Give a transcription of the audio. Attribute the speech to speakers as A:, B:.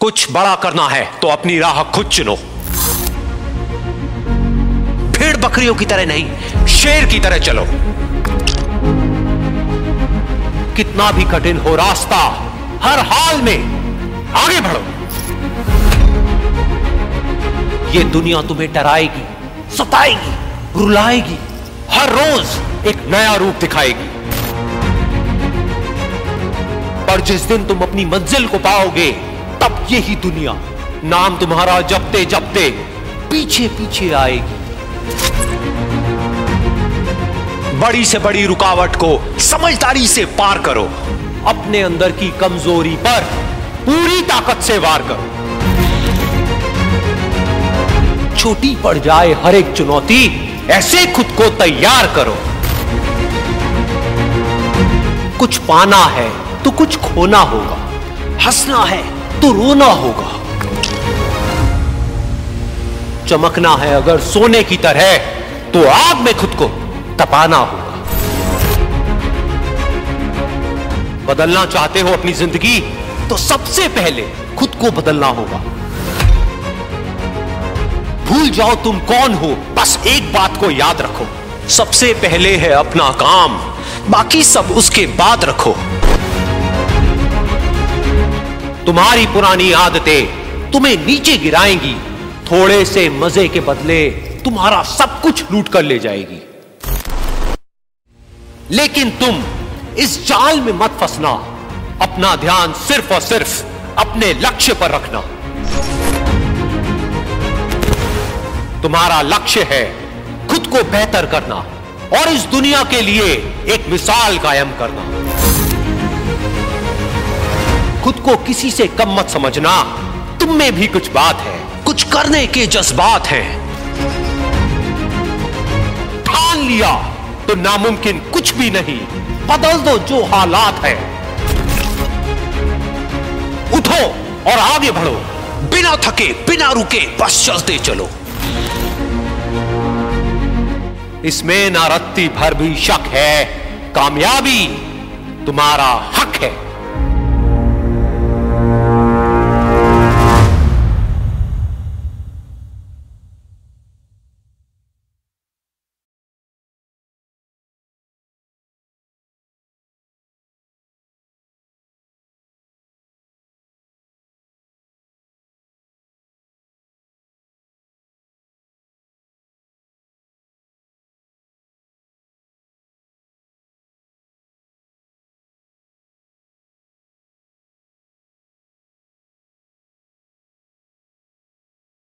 A: कुछ बड़ा करना है तो अपनी राह खुद चुनो। भेड़ बकरियों की तरह नहीं, शेर की तरह चलो। कितना भी कठिन हो रास्ता, हर हाल में आगे बढ़ो। ये दुनिया तुम्हें डराएगी, सताएगी, रुलाएगी, हर रोज एक नया रूप दिखाएगी। पर जिस दिन तुम अपनी मंजिल को पाओगे तब यही दुनिया नाम तुम्हारा जपते जपते पीछे पीछे आएगी। बड़ी से बड़ी रुकावट को समझदारी से पार करो। अपने अंदर की कमज़ोरी पर पूरी ताकत से वार करो। छोटी पड़ जाए हर एक चुनौती, ऐसे खुद को तैयार करो। कुछ पाना है तो कुछ खोना होगा। हंसना है तो रोना होगा। चमकना है अगर सोने की तरह तो आग में खुद को तपाना होगा। बदलना चाहते हो अपनी ज़िंदगी तो सबसे पहले खुद को बदलना होगा। भूल जाओ तुम कौन हो, बस एक बात को याद रखो। सबसे पहले है अपना काम, बाकी सब उसके बाद रखो। तुम्हारी पुरानी आदतें तुम्हें नीचे गिराएँगी। थोड़े से मज़े के बदले तुम्हारा सब कुछ लूट कर ले जाएगी। लेकिन तुम इस जाल में मत फंसना। अपना ध्यान सिर्फ़ और सिर्फ़ अपने लक्ष्य पर रखना। तुम्हारा लक्ष्य है खुद को बेहतर करना और इस दुनिया के लिए एक मिसाल कायम करना। खुद को किसी से कम मत समझना। तुम में भी कुछ बात है। कुछ करने के जज्बात हैं। ठान लिया तो नामुमकिन कुछ भी नहीं। बदल दो जो हालात है। उठो और आगे बढ़ो। बिना थके, बिना रुके, बस चलते चलो। इसमें ना रत्ती भर भी शक है। कामयाबी तुम्हारा